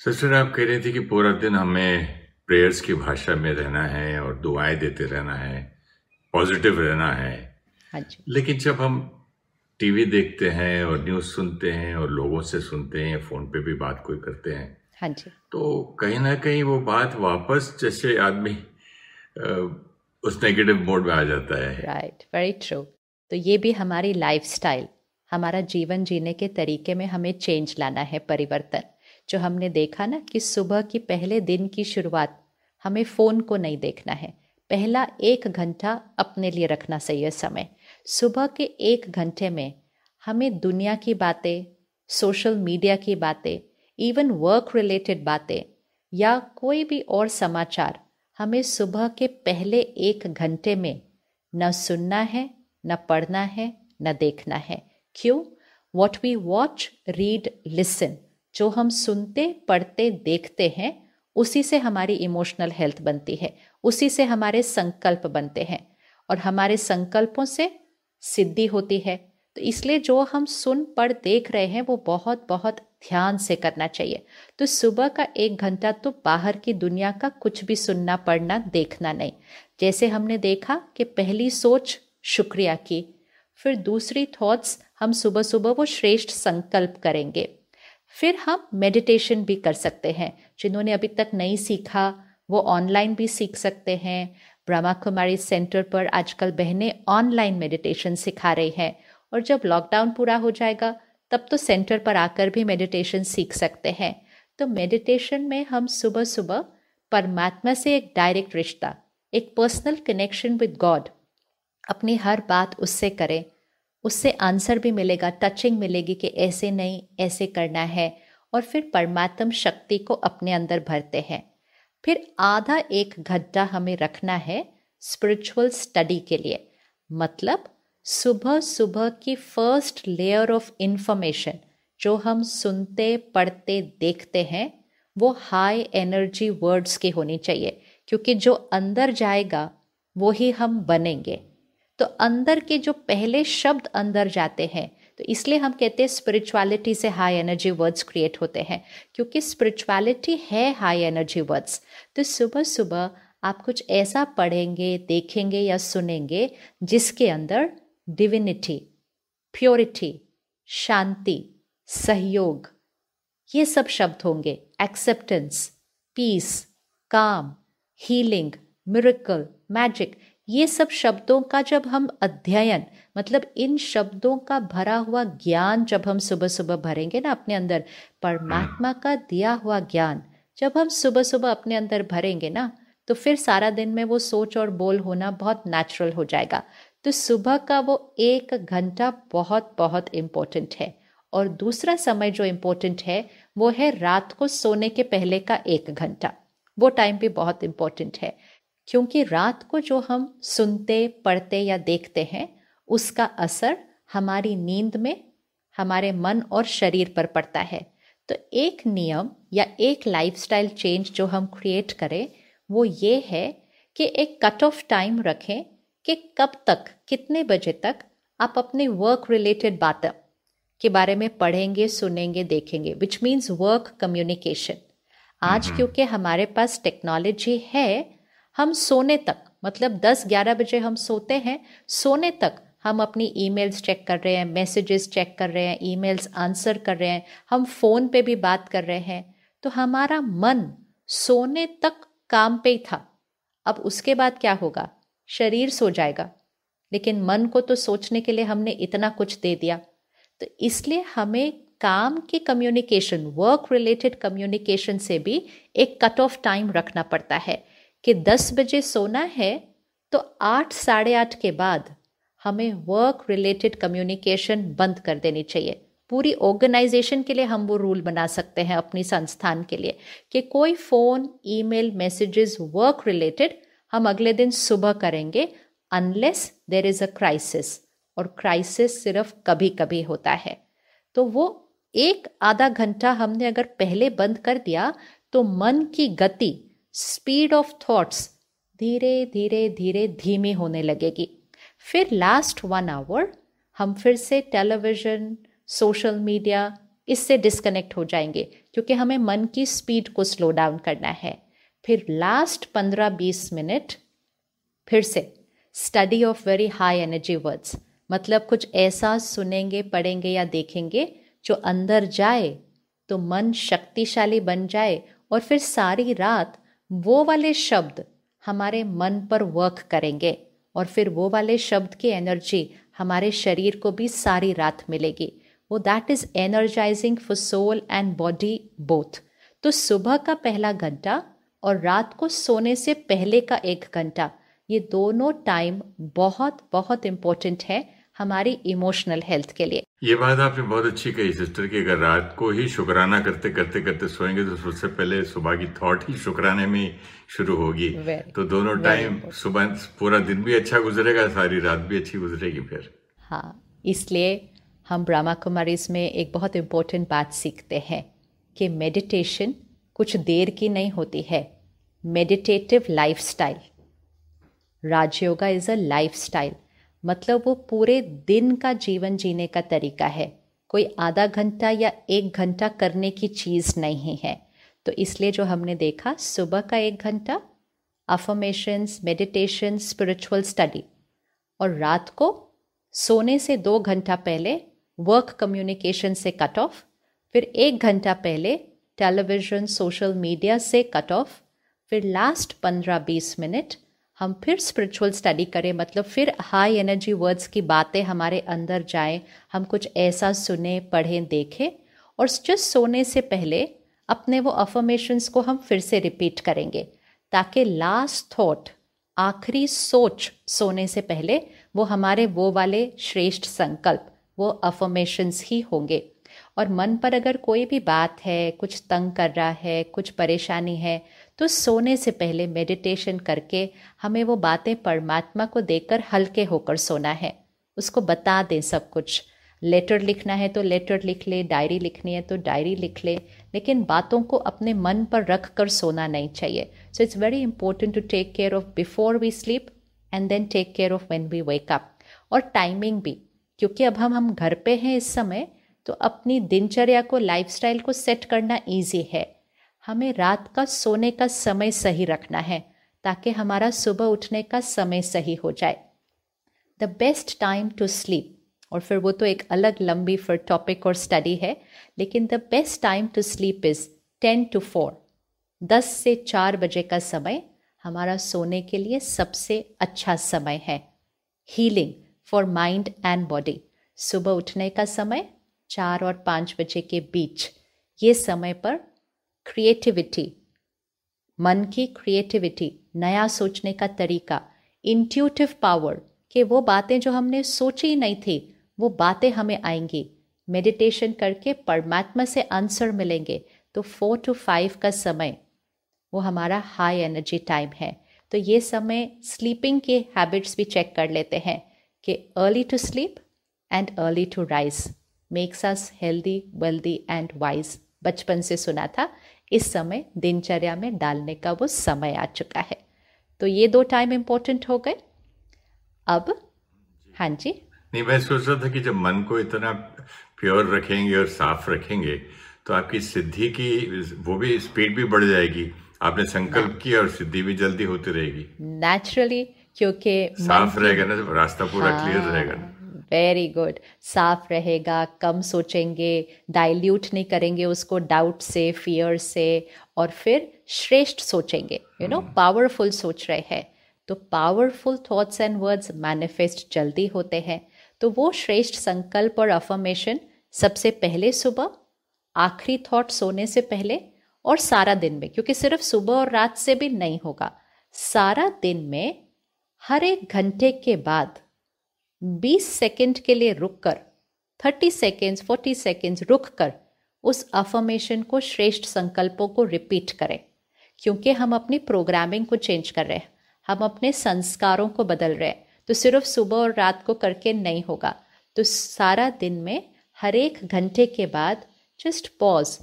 Sister आप कह रही थी कि पूरा दिन हमें प्रेयर्स की भाषा में रहना है और दुआएँ देते रहना है पॉजिटिव रहना है। हाँ जी। लेकिन जब हम टीवी देखते हैं और न्यूज़ सुनते हैं और लोगों से सुनते हैं फ़ोन पे भी बात कोई करते हैं हाँ जी। तो कहीं ना कहीं वो बात वापस जैसे आदमी उस नेगेटिव मोड में आ जाता है। राइट वेरी ट्रू तो ये भी हमारी लाइफस्टाइल हमारा जीवन जीने के तरीके में हमें चेंज लाना है परिवर्तन। जो हमने देखा ना कि सुबह की पहले दिन की शुरुआत, हमें फ़ोन को नहीं देखना है। पहला एक घंटा अपने लिए रखना सही है समय। सुबह के एक घंटे में हमें दुनिया की बातें, सोशल मीडिया की बातें इवन वर्क रिलेटेड बातें या कोई भी और समाचार हमें सुबह के पहले एक घंटे में न सुनना है, न पढ़ना है, न देखना है। क्यों? What we watch read listen जो हम सुनते, पढ़ते, देखते हैं, उसी से हमारी इमोशनल हेल्थ बनती है, उसी से हमारे संकल्प बनते हैं। और हमारे संकल्पों से सिद्धि होती है। तो इसलिए जो हम सुन, पढ़, देख रहे हैं, वो बहुत बहुत ध्यान से करना चाहिए। तो सुबह का एक घंटा तो बाहर की दुनिया का कुछ भी सुनना, पढ़ना, देखना नहीं। जैसे हमने देखा कि पहली सोच शुक्रिया की, फिर दूसरी थॉट्स हम सुबह सुबह वो श्रेष्ठ संकल्प करेंगे। फिर हम मेडिटेशन भी कर सकते हैं। जिन्होंने अभी तक नहीं सीखा, वो ऑनलाइन भी सीख सकते हैं। ब्रह्मा कुमारी सेंटर पर आजकल बहनें ऑनलाइन मेडिटेशन सिखा रही हैं। और जब लॉकडाउन पूरा हो जाएगा, तब तो सेंटर पर आकर भी मेडिटेशन सीख सकते हैं। तो मेडिटेशन में हम सुबह सुबह परमात्मा से एक डायरेक्ट रिश्ता, एक पर्सनल कनेक्शन विद गॉड अपनी हर बात उससे करें। उससे आंसर भी मिलेगा टचिंग मिलेगी कि ऐसे नहीं, ऐसे करना है और फिर परमात्म शक्ति को अपने अंदर भरते हैं। फिर आधा एक घंटा हमें रखना है स्पिरिचुअल स्टडी के लिए। मतलब सुबह सुबह की फ़र्स्ट लेयर ऑफ़ इंफॉर्मेशन जो हम सुनते, पढ़ते, देखते हैं, वो हाई एनर्जी वर्ड्स की होनी चाहिए, क्योंकि जो अंदर जाएगा, वो ही हम बनेंगे। तो अंदर के जो पहले शब्द अंदर जाते हैं तो इसलिए हम कहते हैं स्पिरिचुअलिटी से हाई एनर्जी वर्ड्स क्रिएट होते हैं, क्योंकि स्पिरिचुअलिटी है हाई एनर्जी वर्ड्स तो सुबह सुबह आप कुछ ऐसा पढ़ेंगे, देखेंगे या सुनेंगे, जिसके अंदर डिविनिटी प्योरिटी शांति, सहयोग, ये सब शब्द होंगे। Acceptance peace calm healing miracle magic ये सब शब्दों का जब हम अध्ययन मतलब इन शब्दों का भरा हुआ ज्ञान जब हम सुबह सुबह भरेंगे ना अपने अंदर परमात्मा का दिया हुआ ज्ञान जब हम सुबह सुबह अपने अंदर भरेंगे ना तो फिर सारा दिन में वो सोच और बोल होना बहुत नेचुरल हो जाएगा। तो सुबह का वो एक घंटा बहुत बहुत इम्पोर्टेंट है। और दूसरा समय जो इम्पोर्टेंट है वो है रात को सोने के पहले का एक घंटा। वो टाइम भी बहुत इम्पोर्टेंट है। क्योंकि रात को जो हम सुनते पढ़ते या देखते हैं उसका असर हमारी नींद में हमारे मन और शरीर पर पड़ता है तो एक नियम या एक लाइफस्टाइल चेंज जो हम क्रिएट करें वो ये है कि एक कट ऑफ़ टाइम रखें कि कब तक कितने बजे तक आप अपने वर्क रिलेटेड बातें के बारे में पढ़ेंगे सुनेंगे देखेंगे विच मीन्स वर्क कम्युनिकेशन आज हम्म। क्योंकि हमारे पास टेक्नोलॉजी है हम सोने तक मतलब 10-11 बजे हम सोते हैं, सोने तक हम अपनी ईमेल्स चेक कर रहे हैं, मैसेजेस चेक कर रहे हैं, ईमेल्स आंसर कर रहे हैं, हम फ़ोन पे भी बात कर रहे हैं। तो हमारा मन सोने तक काम पे ही था। अब उसके बाद क्या होगा? शरीर सो जाएगा। लेकिन मन को तो सोचने के लिए हमने इतना कुछ दे दिया। तो इसलिए हमें काम के कम्युनिकेशन वर्क रिलेटेड कम्युनिकेशन से भी एक कट ऑफ़ टाइम रखना पड़ता है। कि दस बजे सोना है तो आठ, साढ़े आठ के बाद हमें वर्क रिलेटेड कम्युनिकेशन बंद कर देनी चाहिए। पूरी ऑर्गेनाइजेशन के लिए हम वो रूल बना सकते हैं अपनी संस्थान के लिए कि कोई phone email messages work related हम अगले दिन सुबह करेंगे unless there is a crisis और क्राइसिस सिर्फ़ कभी कभी होता है। तो वो एक आधा घंटा हमने अगर पहले बंद कर दिया तो मन की गति स्पीड ऑफ़ थॉट्स धीरे धीरे धीरे धीमी होने लगेगी। फिर लास्ट वन आवर हम फिर से टेलीविज़न सोशल मीडिया इससे डिस्कनेक्ट हो जाएँगे, क्योंकि हमें मन की स्पीड को स्लो डाउन करना है। फिर लास्ट पंद्रह बीस मिनट फिर से study of very high energy words मतलब कुछ ऐसा सुनेंगे, पढ़ेंगे या देखेंगे जो अंदर जाए तो मन शक्तिशाली बन जाए और फिर सारी रात वो वाले शब्द हमारे मन पर वर्क करेंगे और फिर वो वाले शब्द की एनर्जी हमारे शरीर को भी सारी रात मिलेगी। वो that is energising for soul and body both तो सुबह का पहला घंटा और रात को सोने से पहले का एक घंटा, ये दोनों टाइम बहुत बहुत इम्पोर्टेंट है हमारी इमोशनल हेल्थ के लिए। ये बात आपने बहुत अच्छी कही सिस्टर कि अगर रात को ही शुक्राना करते करते करते सोएँगे तो सबसे पहले सुबह की थॉट ही शुक्राने में शुरू होगी। तो दोनों टाइम सुबह पूरा दिन भी अच्छा गुजरेगा सारी रात भी अच्छी गुजरेगी फिर। हाँ इसलिए हम ब्रह्मा कुमारी में एक बहुत इम्पोर्टेंट बात सीखते हैं कि मेडिटेशन कुछ देर की नहीं होती है। Meditative lifestyle Rajyoga is a lifestyle मतलब वो पूरे दिन का जीवन जीने का तरीका है। कोई आधा घंटा या एक घंटा करने की चीज़ नहीं है। तो इसलिए जो हमने देखा, सुबह का एक घंटा अफर्मेशंस मेडिटेशन स्पिरिचुअल स्टडी और रात को सोने से दो घंटा पहले वर्क कम्युनिकेशन से कट ऑफ़ फिर एक घंटा पहले टेलीविज़न सोशल मीडिया से कट ऑफ़ फिर लास्ट पंद्रह बीस मिनट हम फिर स्पिरिचुअल स्टडी करें मतलब फिर हाई एनर्जी वर्ड्स की बातें हमारे अंदर जाएँ, हम कुछ ऐसा सुने, पढ़ें, देखें और जस्ट सोने से पहले अपने वो अफर्मेशंस को हम फिर से रिपीट करेंगे ताकि लास्ट थॉट आखिरी सोच सोने से पहले वो हमारे वो वाले श्रेष्ठ संकल्प, वो अफर्मेशंस ही होंगे। और मन पर अगर कोई भी बात है, कुछ तंग कर रहा है, कुछ परेशानी है तो सोने से पहले मेडिटेशन करके हमें वो बातें परमात्मा को देकर हल्के होकर सोना है। उसको बता दें सब कुछ। लेटर लिखना है तो लेटर लिख ले डायरी लिखनी है तो डायरी लिख ले, लेकिन बातों को अपने मन पर रख कर सोना नहीं चाहिए। So it's very important to take care of before we sleep and then take care of when we wake up और टाइमिंग भी, क्योंकि अब हम हम घर पे हैं इस समय तो अपनी दिनचर्या को लाइफस्टाइल को सेट करना ईजी है। हमें रात का सोने का समय सही रखना है, ताकि हमारा सुबह उठने का समय सही हो जाए। The best time to sleep और फिर वो तो एक अलग लंबी फिर टॉपिक और स्टडी है, लेकिन the best time to sleep is ten to four दस से चार बजे का समय हमारा सोने के लिए सबसे अच्छा समय है। Healing for mind and body सुबह उठने का समय चार और पाँच बजे के बीच, ये समय पर क्रिएटिविटी मन की क्रिएटिविटी नया सोचने का तरीका इंट्यूटिव पावर कि वो बातें जो हमने सोची नहीं थी, वो बातें हमें आएँगी। मेडिटेशन करके परमात्मा से आंसर मिलेंगे तो फोर टू फाइव का समय, वो हमारा हाई एनर्जी टाइम है। तो ये समय स्लीपिंग के हैबिट्स भी चेक कर लेते हैं, कि early to sleep and early to rise makes us healthy wealthy and wise बचपन से सुना था इस समय दिनचर्या में डालने का वो समय आ चुका है। तो ये दो टाइम इम्पोर्टेंट हो गए। अब हाँ जी। नहीं मैं सोच रहा था कि जब मन को इतना प्योर रखेंगे और साफ़ रखेंगे तो आपकी सिद्धि की वो भी स्पीड भी बढ़ जाएगी। आपने संकल्प किया और सिद्धि भी जल्दी होती रहेगी। नेचुरली क्योंकि साफ़ रहेगा ना रास्ता पूरा हाँ, क्लियर रहेगा। ना वेरी गुड। साफ़ रहेगा कम सोचेंगे डाइल्यूट नहीं करेंगे उसको डाउट से फियर से और फिर श्रेष्ठ सोचेंगे। यू नो पावरफुल सोच रहे हैं। तो powerful thoughts and words manifest जल्दी होते हैं। तो वो श्रेष्ठ संकल्प और अफर्मेशन सबसे पहले सुबह आखिरी थॉट सोने से पहले और सारा दिन में। क्योंकि सिर्फ़ सुबह और रात से भी नहीं होगा। सारा दिन में हर एक घंटे के बाद 20 सेकंड के लिए रुककर 30 सेकंड्स 40 सेकंड्स रुककर उस अफर्मेशन को, श्रेष्ठ संकल्पों को रिपीट करें। क्योंकि हम अपनी प्रोग्रामिंग को चेंज कर रहे हैं। हम अपने संस्कारों को बदल रहे हैं। तो सिर्फ़ सुबह और रात को करके नहीं होगा। तो सारा दिन में, हर एक घंटे के बाद जस्ट पॉज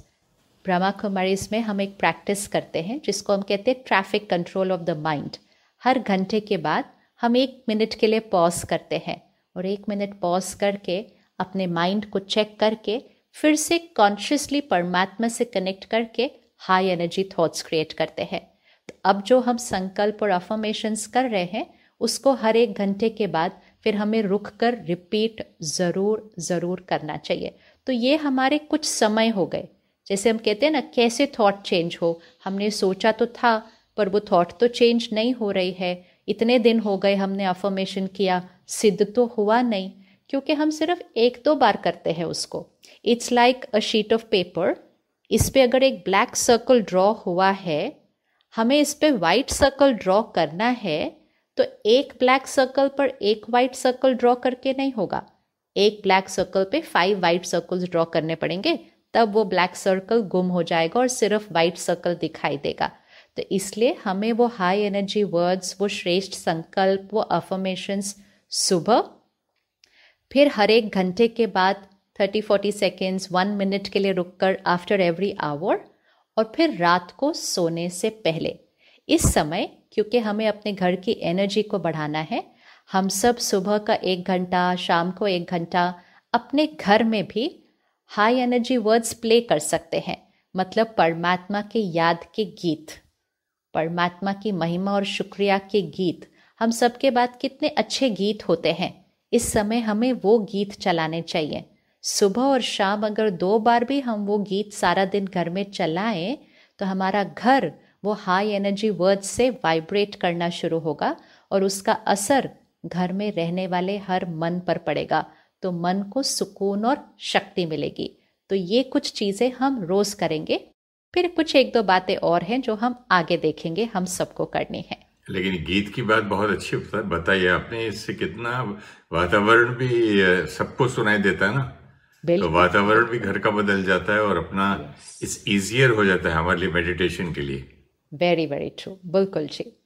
ब्रह्मा कुमारी में हम एक प्रैक्टिस करते हैं, जिसको हम कहते हैं traffic control of the mind हर घंटे के बाद, हम एक मिनट के लिए पॉज करते हैं। और एक मिनट पॉज करके, अपने माइंड को चेक करके, फिर से कॉन्शियसली परमात्मा से कनेक्ट करके हाई एनर्जी थॉट्स क्रिएट करते हैं। तो अब जो हम संकल्प और अफर्मेशंस कर रहे हैं, उसको हर एक घंटे के बाद फिर हमें रुक कर रिपीट ज़रूर ज़रूर करना चाहिए। तो ये हमारे कुछ समय हो गए। जैसे हम कहते हैं ना, कैसे थॉट चेंज हो? हमने सोचा तो था, पर वो थॉट तो चेंज नहीं हो रही है। इतने दिन हो गए हमने अफर्मेशन किया, सिद्ध तो हुआ नहीं, क्योंकि हम सिर्फ़ एक दो बार करते हैं उसको। It's like a sheet of paper इस पर अगर एक ब्लैक सर्कल ड्रॉ हुआ है, हमें इस पर वाइट सर्कल ड्रॉ करना है तो एक ब्लैक सर्कल पर एक वाइट सर्कल ड्रॉ करके नहीं होगा। एक ब्लैक सर्कल पे फाइव वाइट सर्कल्स ड्रॉ करने पड़ेंगे, तब वो ब्लैक सर्कल गुम हो जाएगा और सिर्फ़ वाइट सर्कल दिखाई देगा। तो इसलिए हमें वो हाई एनर्जी वर्ड्स वो श्रेष्ठ संकल्प, वो अफर्मेशंस सुबह, फिर हर एक घंटे के बाद thirty forty seconds one minute के लिए रुककर आफ्टर एवरी आवर और फिर रात को सोने से पहले। इस समय, क्योंकि हमें अपने घर की एनर्जी को बढ़ाना है, हम सब सुबह का एक घंटा, शाम को एक घंटा अपने घर में भी हाई एनर्जी वर्ड्स प्ले कर सकते हैं। मतलब परमात्मा के याद के गीत। परमात्मा की महिमा और शुक्रिया के गीत। हम सबके बाद कितने अच्छे गीत होते हैं। इस समय हमें वो गीत चलाने चाहिए। सुबह और शाम अगर दो बार भी हम वो गीत सारा दिन घर में चलाएँ तो हमारा घर, वो हाई एनर्जी वर्ड से वाइब्रेट करना शुरू होगा और उसका असर घर में रहने वाले हर मन पर पड़ेगा। तो मन को सुकून और शक्ति मिलेगी। तो ये कुछ चीज़ें हम रोज़ करेंगे। फिर कुछ एक दो बातें और हैं जो हम आगे देखेंगे हम सबको करनी है। लेकिन गीत की बात बहुत अच्छी बताई आपने इससे कितना वातावरण भी सबको सुनाई देता है ना। तो वातावरण भी घर का बदल जाता है और अपना इस इजियर हो जाता है हमारे लिए मेडिटेशन के लिए। वेरी वेरी ट्रू बिल्कुल जी।